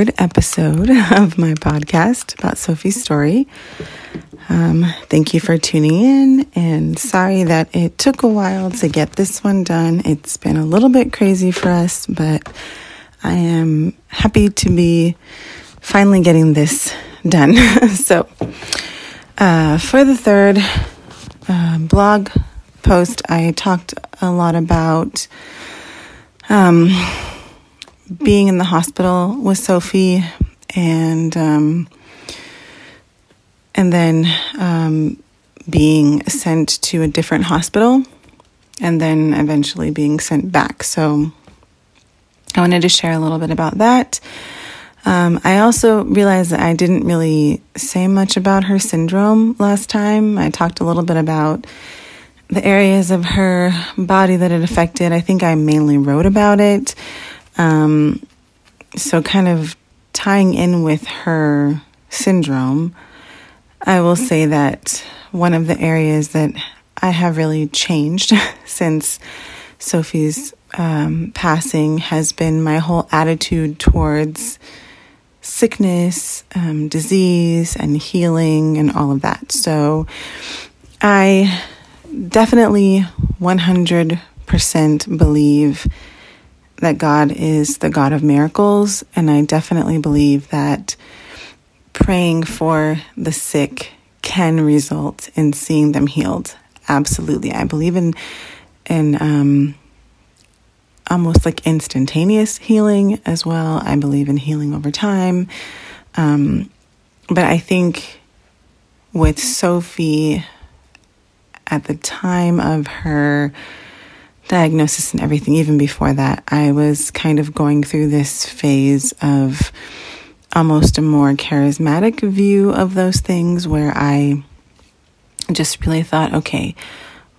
episode of my podcast about Sofie's story. Um, thank you for tuning in, and sorry that it took a while to get this one done. It's been a little bit crazy for us, but I am happy to be finally getting this done. so, uh, for the third uh, blog post, I talked a lot about. Um, being in the hospital with Sofie and um, and then um, being sent to a different hospital and then eventually being sent back. So I wanted to share a little bit about that. Um, I also realized that I didn't really say much about her syndrome last time. I talked a little bit about the areas of her body that it affected. I think I mainly wrote about it. Um, so, kind of tying in with her syndrome, I will say that one of the areas that I have really changed since Sofie's um, passing has been my whole attitude towards sickness, um, disease, and healing, and all of that. So, I definitely 100% believe that God is the God of miracles, and I definitely believe that praying for the sick can result in seeing them healed. Absolutely, I believe in in um, almost like instantaneous healing as well. I believe in healing over time, um, but I think with Sofie at the time of her diagnosis and everything, even before that, I was kind of going through this phase of almost a more charismatic view of those things where I just really thought, okay,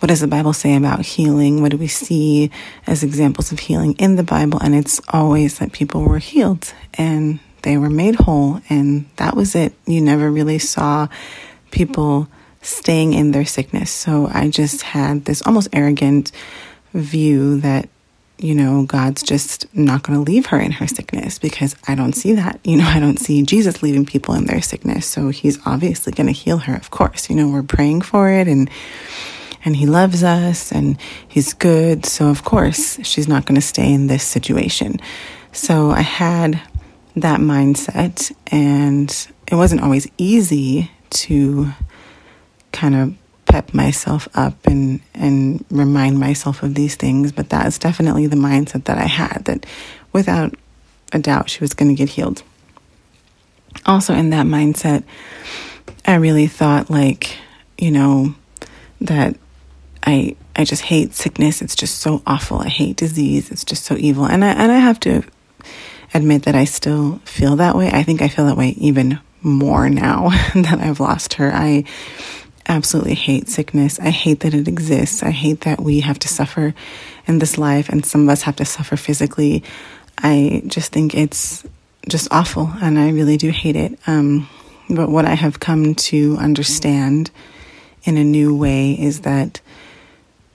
what does the Bible say about healing? What do we see as examples of healing in the Bible? And it's always that people were healed and they were made whole, and that was it. You never really saw people staying in their sickness. So I just had this almost arrogant view that, you know, God's just not going to leave her in her sickness because I don't see that. You know, I don't see Jesus leaving people in their sickness. So he's obviously going to heal her, of course. You know, we're praying for it and and he loves us and he's good. So of course, she's not going to stay in this situation. So I had that mindset and it wasn't always easy to kind of pep myself up and and remind myself of these things but that's definitely the mindset that I had that without a doubt she was going to get healed. Also in that mindset I really thought like you know that I I just hate sickness. It's just so awful. I hate disease. It's just so evil. And I and I have to admit that I still feel that way. I think I feel that way even more now that I've lost her. I absolutely hate sickness. I hate that it exists. I hate that we have to suffer in this life and some of us have to suffer physically. I just think it's just awful and I really do hate it. Um, but what I have come to understand in a new way is that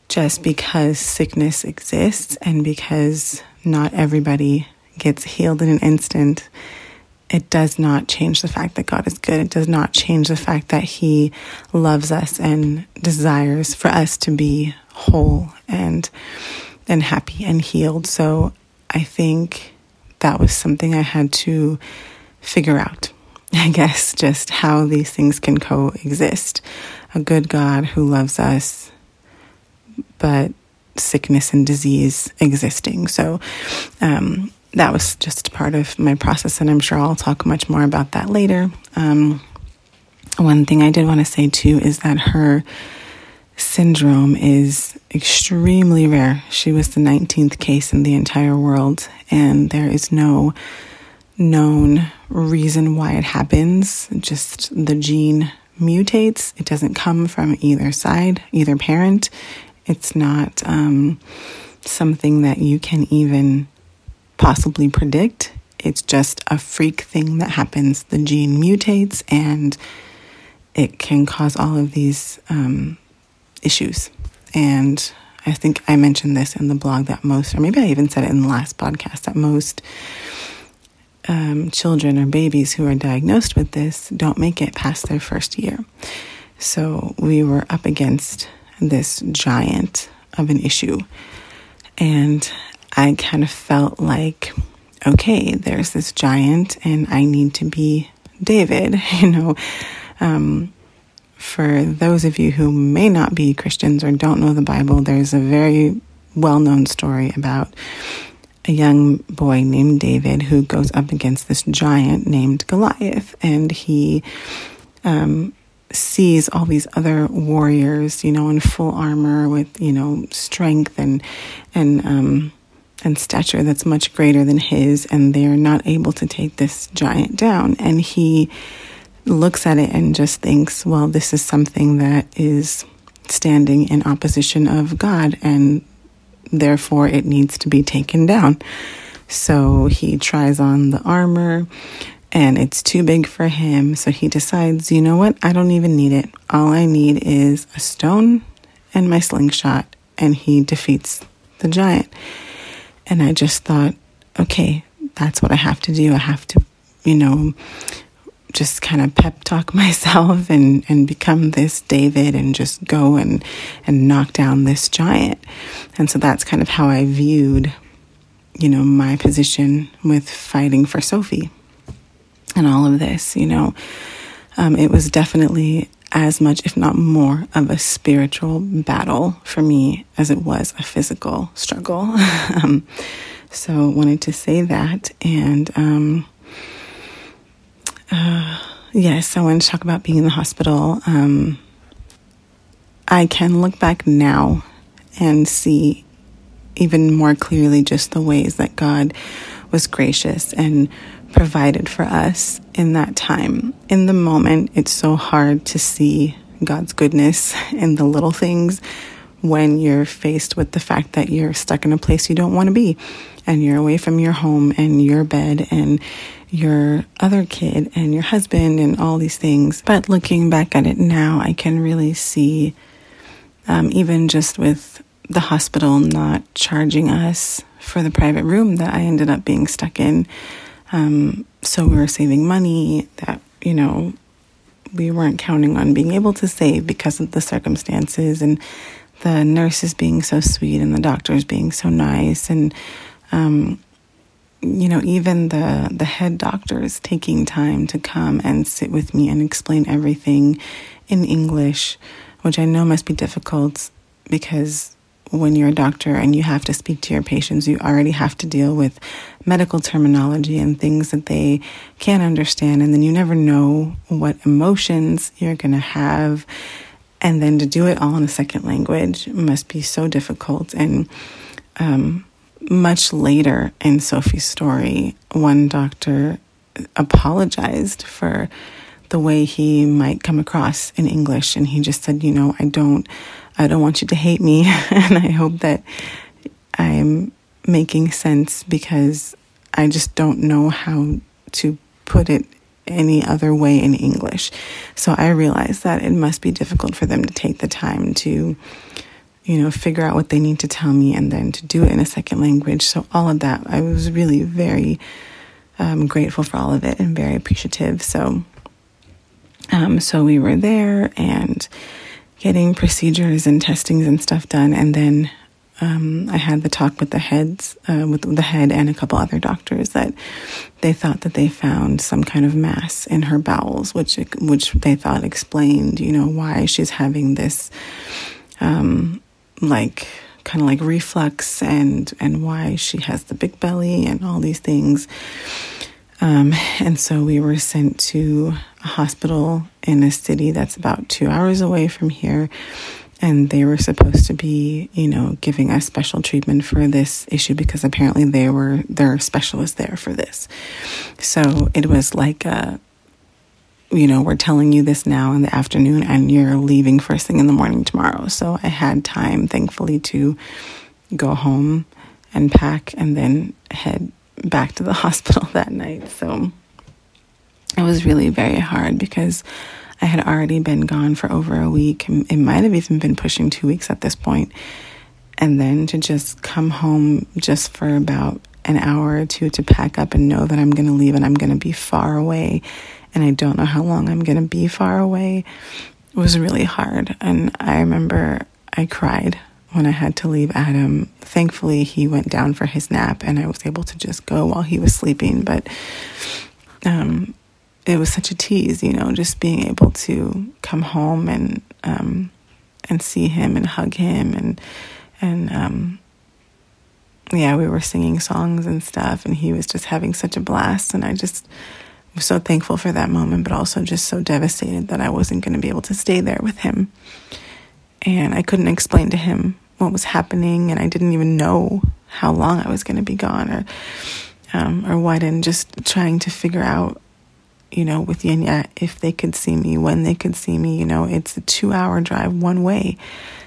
just because sickness exists and because not everybody gets healed in an instant, it does not change the fact that God is good. It does not change the fact that He loves us and desires for us to be whole and and happy and healed. So I think that was something I had to figure out. I guess just how these things can coexist. A good God who loves us, but sickness and disease existing. So, um, that was just part of my process, and I'm sure I'll talk much more about that later. Um, one thing I did want to say too is that her syndrome is extremely rare. She was the 19th case in the entire world, and there is no known reason why it happens. Just the gene mutates, it doesn't come from either side, either parent. It's not um, something that you can even possibly predict. It's just a freak thing that happens. The gene mutates and it can cause all of these um, issues. And I think I mentioned this in the blog that most, or maybe I even said it in the last podcast, that most um, children or babies who are diagnosed with this don't make it past their first year. So we were up against this giant of an issue. And I kind of felt like, okay, there's this giant, and I need to be David, you know. Um, for those of you who may not be Christians or don't know the Bible, there's a very well known story about a young boy named David who goes up against this giant named Goliath, and he um, sees all these other warriors, you know, in full armor with you know strength and and um, and stature that's much greater than his, and they are not able to take this giant down. And he looks at it and just thinks, well, this is something that is standing in opposition of God, and therefore it needs to be taken down. So he tries on the armor and it's too big for him. So he decides, you know what? I don't even need it. All I need is a stone and my slingshot. And he defeats the giant. And I just thought, okay, that's what I have to do. I have to, you know, just kind of pep talk myself and, and become this David and just go and, and knock down this giant. And so that's kind of how I viewed, you know, my position with fighting for Sofie and all of this, you know. Um, it was definitely as much, if not more, of a spiritual battle for me as it was a physical struggle. um, so wanted to say that and um, uh, yes, I wanted to talk about being in the hospital. Um, I can look back now and see even more clearly just the ways that God was gracious and provided for us in that time. In the moment, it's so hard to see God's goodness in the little things when you're faced with the fact that you're stuck in a place you don't want to be and you're away from your home and your bed and your other kid and your husband and all these things. But looking back at it now, I can really see, um, even just with the hospital not charging us for the private room that I ended up being stuck in. Um, so we were saving money that, you know, we weren't counting on being able to save because of the circumstances and the nurses being so sweet and the doctors being so nice. And um, you know, even the the head doctors taking time to come and sit with me and explain everything in English, which I know must be difficult because when you're a doctor and you have to speak to your patients, you already have to deal with medical terminology and things that they can't understand. And then you never know what emotions you're going to have. And then to do it all in a second language must be so difficult. And um, much later in Sofie's story, one doctor apologized for the way he might come across in English and he just said, you know, I don't I don't want you to hate me and I hope that I'm making sense because I just don't know how to put it any other way in English. So I realize that it must be difficult for them to take the time to you know, figure out what they need to tell me and then to do it in a second language. So, all of that, I was really very um, grateful for all of it and very appreciative. So, um, so we were there and getting procedures and testings and stuff done. And then um, I had the talk with the heads, uh, with the head and a couple other doctors that they thought that they found some kind of mass in her bowels, which which they thought explained, you know, why she's having this um, like kind of like reflux and and why she has the big belly and all these things. Um, and so we were sent to a hospital in a city that's about two hours away from here. And they were supposed to be, you know, giving us special treatment for this issue because apparently they were their specialists there for this. So it was like a you know, we're telling you this now in the afternoon and you're leaving first thing in the morning tomorrow. So I had time, thankfully, to go home and pack and then head back to the hospital that night. So it was really very hard because I had already been gone for over a week. It might have even been pushing two weeks at this point. And then to just come home just for about an hour or two to pack up and know that I'm going to leave and I'm going to be far away and I don't know how long I'm going to be far away was really hard. And I remember I cried when I had to leave Adam. Thankfully, he went down for his nap and I was able to just go while he was sleeping. But um, it was such a tease, you know, just being able to come home and um, and see him and hug him and and um, yeah, we were singing songs and stuff, and he was just having such a blast, and I just was so thankful for that moment, but also just so devastated that I wasn't going to be able to stay there with him, and I couldn't explain to him what was happening, and I didn't even know how long I was going to be gone or um, or what, and just trying to figure out you know, with Yenya, if they could see me, when they could see me, you know, it's a two hour drive one way.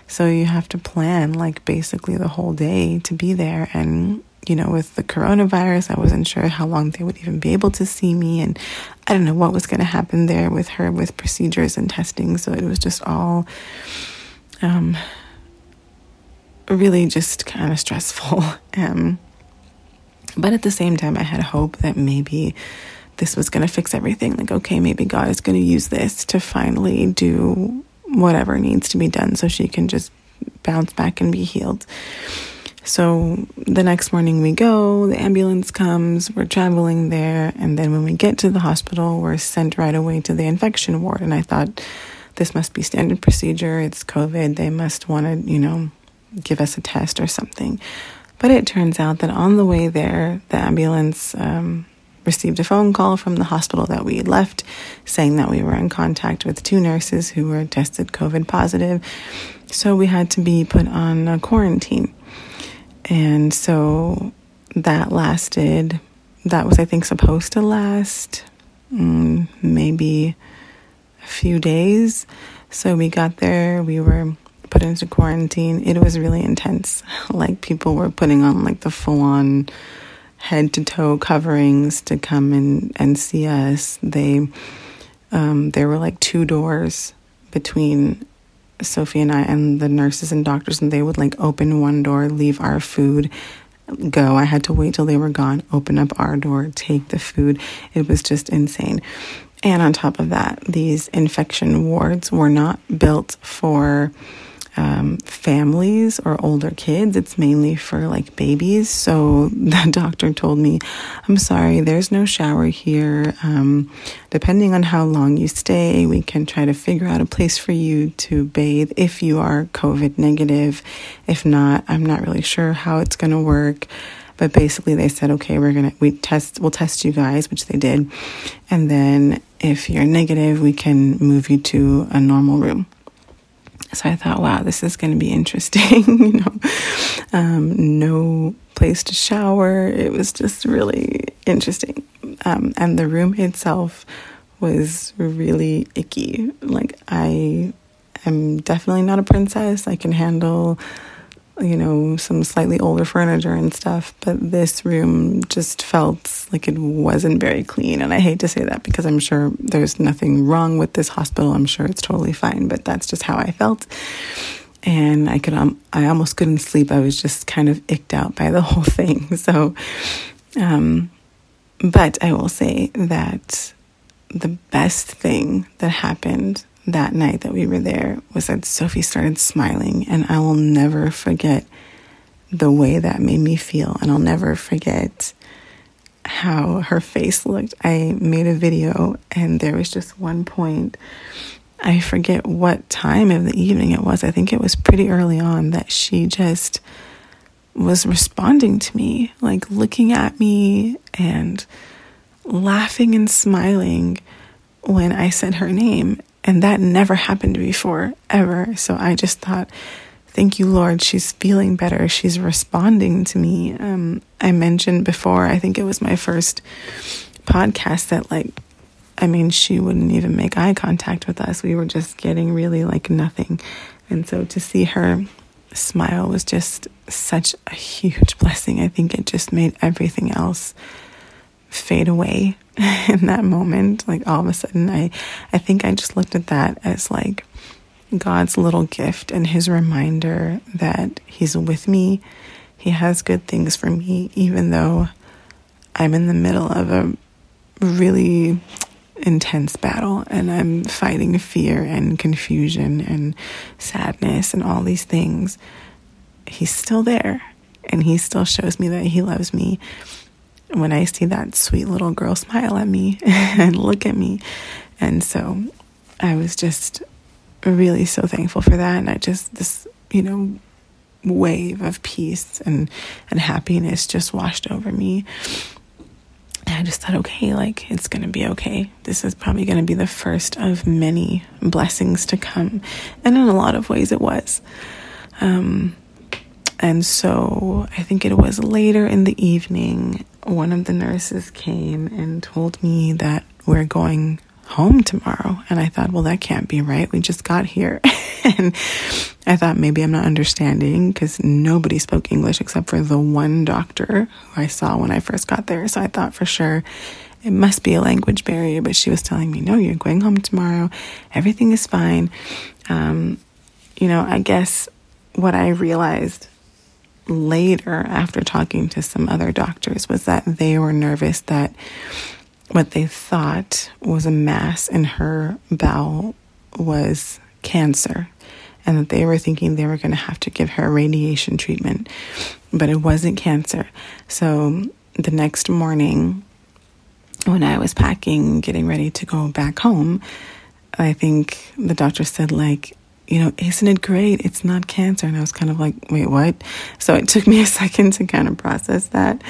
So you have to plan like basically the whole day to be there. And, you know, with the coronavirus, I wasn't sure how long they would even be able to see me. And I don't know what was going to happen there with her with procedures and testing. So it was just all, um, really just kind of stressful. um, but at the same time, I had hope that maybe this was going to fix everything. Like, okay, maybe God is going to use this to finally do whatever needs to be done so she can just bounce back and be healed. So the next morning we go, the ambulance comes, we're traveling there, and then when we get to the hospital, we're sent right away to the infection ward. And I thought this must be standard procedure, it's COVID, they must want to, you know, give us a test or something. But it turns out that on the way there, the ambulance um, received a phone call from the hospital that we had left saying that we were in contact with two nurses who were tested COVID positive. So we had to be put on a quarantine. And so that lasted, that was, I think, supposed to last mm, maybe a few days. So we got there, we were put into quarantine. It was really intense. Like people were putting on like the full on head to toe coverings to come and, and see us. They um, there were like two doors between Sofie and I and the nurses and doctors, and they would like open one door, leave our food, go. I had to wait till they were gone, open up our door, take the food. It was just insane. And on top of that, these infection wards were not built for um, families or older kids. It's mainly for like babies. So the doctor told me, I'm sorry, there's no shower here. Um, depending on how long you stay, we can try to figure out a place for you to bathe if you are COVID negative. If not, I'm not really sure how it's going to work. But basically, they said, okay, we're gonna we test we'll test you guys, which they did, and then if you're negative, we can move you to a normal room. So I thought, wow, this is going to be interesting. you know, um, no place to shower. It was just really interesting. Um, and the room itself was really icky. Like, I am definitely not a princess. I can handle you know, some slightly older furniture and stuff, but this room just felt like it wasn't very clean. And I hate to say that because I'm sure there's nothing wrong with this hospital. I'm sure it's totally fine, but that's just how I felt. And I could, um, I almost couldn't sleep. I was just kind of icked out by the whole thing. So, um, but I will say that the best thing that happened that night that we were there was that Sofie started smiling, and I will never forget the way that made me feel, and I'll never forget how her face looked. I made a video, and there was just one point. I forget what time of the evening it was. I think it was pretty early on that she just was responding to me, like looking at me and laughing and smiling when I said her name. And that never happened before, ever. So I just thought, thank you, Lord. She's feeling better. She's responding to me. Um, I mentioned before, I think it was my first podcast that, like, I mean, she wouldn't even make eye contact with us. We were just getting really like nothing. And so to see her smile was just such a huge blessing. I think it just made everything else fade away in that moment. Like all of a sudden, I, I think I just looked at that as like God's little gift and his reminder that he's with me. He has good things for me, even though I'm in the middle of a really intense battle and I'm fighting fear and confusion and sadness and all these things. He's still there and he still shows me that he loves me when I see that sweet little girl smile at me and look at me. And so I was just really so thankful for that. And I just, this, you know, wave of peace and, and happiness just washed over me. And I just thought, okay, like it's going to be okay. This is probably going to be the first of many blessings to come. And in a lot of ways, it was. Um, and so I think it was later in the evening, one of the nurses came and told me that we're going home tomorrow. And I thought, well, that can't be right. We just got here. and I thought maybe I'm not understanding because nobody spoke English except for the one doctor who I saw when I first got there. So I thought for sure it must be a language barrier. But she was telling me, no, you're going home tomorrow. Everything is fine. Um, you know, I guess what I realized later after talking to some other doctors was that they were nervous that what they thought was a mass in her bowel was cancer and that they were thinking they were going to have to give her radiation treatment, but it wasn't cancer. So the next morning, when I was packing, getting ready to go back home, I think the doctor said, like, you know, isn't it great? It's not cancer. And I was kind of like, wait, what? So it took me a second to kind of process that.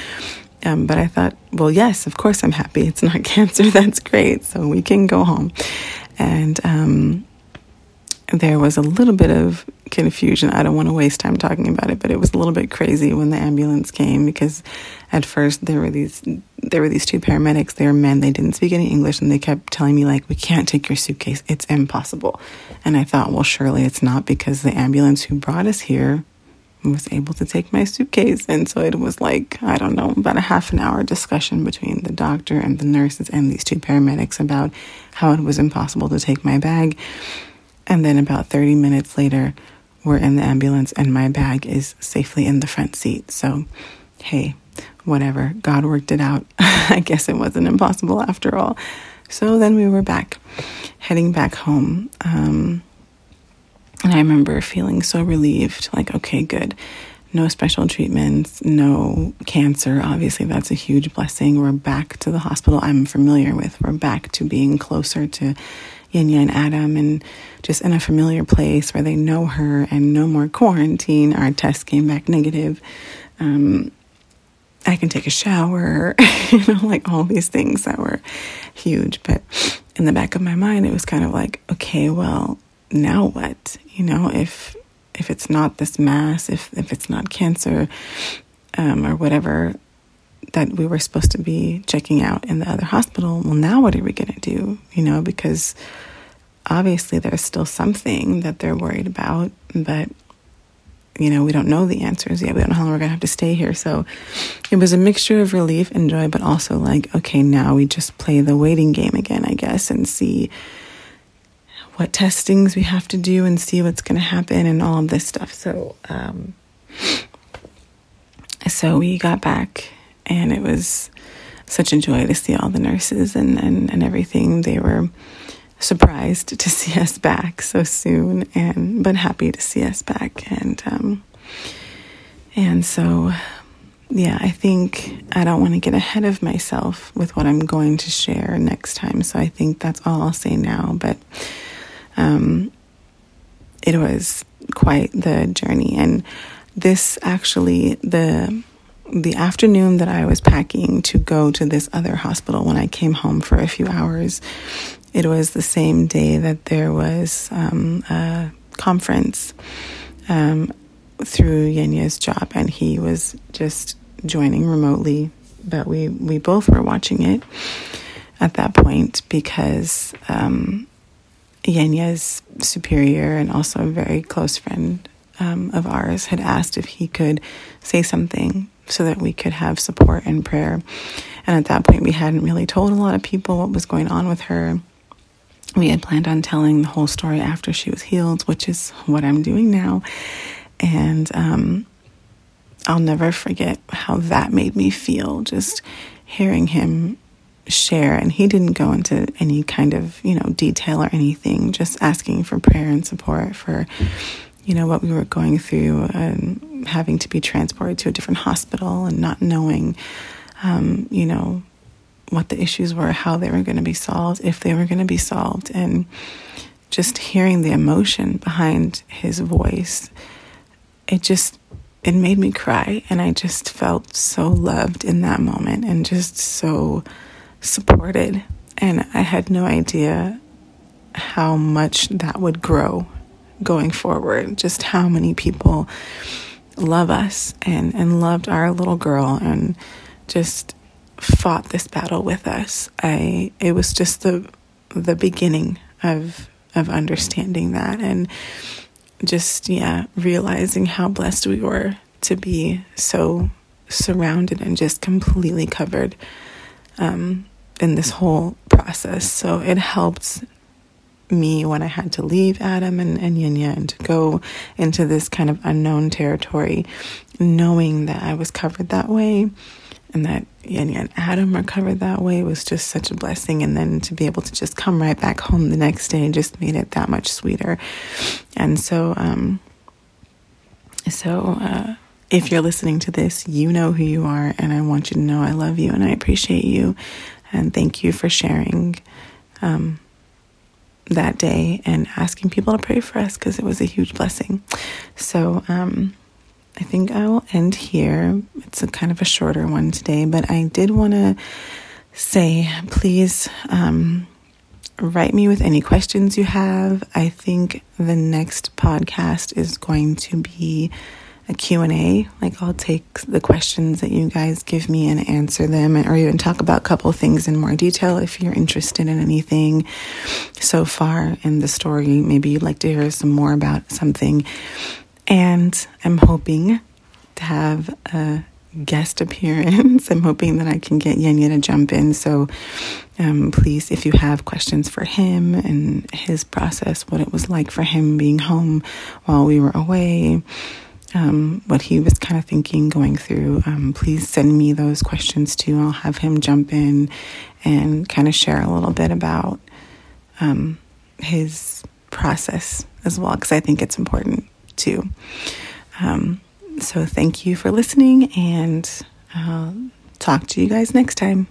Um, but I thought, well, yes, of course I'm happy. It's not cancer. That's great. So we can go home. And um, there was a little bit of confusion. I don't want to waste time talking about it, but it was a little bit crazy when the ambulance came because at first there were these there were these two paramedics. They were men. They didn't speak any English, and they kept telling me like, "We can't take your suitcase. It's impossible." And I thought, well, surely it's not because the ambulance who brought us here was able to take my suitcase. And so it was like, I don't know, about a half an hour discussion between the doctor and the nurses and these two paramedics about how it was impossible to take my bag. And then about 30 minutes later, we're in the ambulance and my bag is safely in the front seat. So, hey, whatever. God worked it out. I guess it wasn't impossible after all. So then we were back, heading back home. Um, and I remember feeling so relieved like, okay, good. No special treatments, no cancer. Obviously, that's a huge blessing. We're back to the hospital I'm familiar with. We're back to being closer to Yenya and Adam and just in a familiar place where they know her and no more quarantine. Our test came back negative. Um, I can take a shower, you know, like all these things that were huge. But in the back of my mind, it was kind of like, okay, well, now what? You know, if if it's not this mass, if if it's not cancer, um, or whatever that we were supposed to be checking out in the other hospital, well, now what are we going to do? You know, because obviously there's still something that they're worried about, but you know, we don't know the answers yet. We don't know how long we're going to have to stay here. So it was a mixture of relief and joy, but also like, okay, now we just play the waiting game again, I guess, and see what testings we have to do and see what's going to happen and all of this stuff. So, um, so we got back and it was such a joy to see all the nurses and, and, and everything. They were surprised to see us back so soon and but happy to see us back. And um, and so yeah i think i don't want to get ahead of myself with what i'm going to share next time. So i think that's all i'll say now. But um, it was quite the journey. And this actually the the afternoon that I was packing to go to this other hospital when I came home for a few hours, it was the same day that there was um, a conference um, through Yenya's job, and he was just joining remotely. But we, we both were watching it at that point because um, Yenya's superior and also a very close friend um, of ours had asked if he could say something so that we could have support and prayer. And at that point, we hadn't really told a lot of people what was going on with her we had planned on telling the whole story after she was healed, which is what I'm doing now. And um, I'll never forget how that made me feel just hearing him share and he didn't go into any kind of you know detail or anything just asking for prayer and support for you know what we were going through and having to be transported to a different hospital and not knowing um, you know what the issues were how they were going to be solved if they were going to be solved. And just hearing the emotion behind his voice it just it made me cry. And I just felt so loved in that moment and just so supported. And I had no idea how much that would grow going forward just how many people love us and and loved our little girl and just fought this battle with us I it was just the the beginning of of understanding that and just, yeah, realizing how blessed we were to be so surrounded and just completely covered um, in this whole process. So it helped me when I had to leave Adam and, and Yenya and to go into this kind of unknown territory, knowing that I was covered that way and that Yenya and Adam were covered that way was just such a blessing. And then to be able to just come right back home the next day just made it that much sweeter. And so, um, so, uh, if you're listening to this, you know who you are, and I want you to know I love you and I appreciate you. And thank you for sharing um, that day and asking people to pray for us because it was a huge blessing. So, um, I think I will end here. It's a kind of a shorter one today, but I did want to say please um, write me with any questions you have. I think the next podcast is going to be a Q&A. Like I'll take the questions that you guys give me and answer them or even talk about a couple things in more detail if you're interested in anything so far in the story. Maybe you'd like to hear some more about something and I'm hoping to have a guest appearance. I'm hoping that I can get Yenya to jump in. So um, please, if you have questions for him and his process, what it was like for him being home while we were away, um, what he was kind of thinking going through, um, please send me those questions too. I'll have him jump in and kind of share a little bit about um, his process as well, because I think it's important too. Um, so thank you for listening, and I'll talk to you guys next time.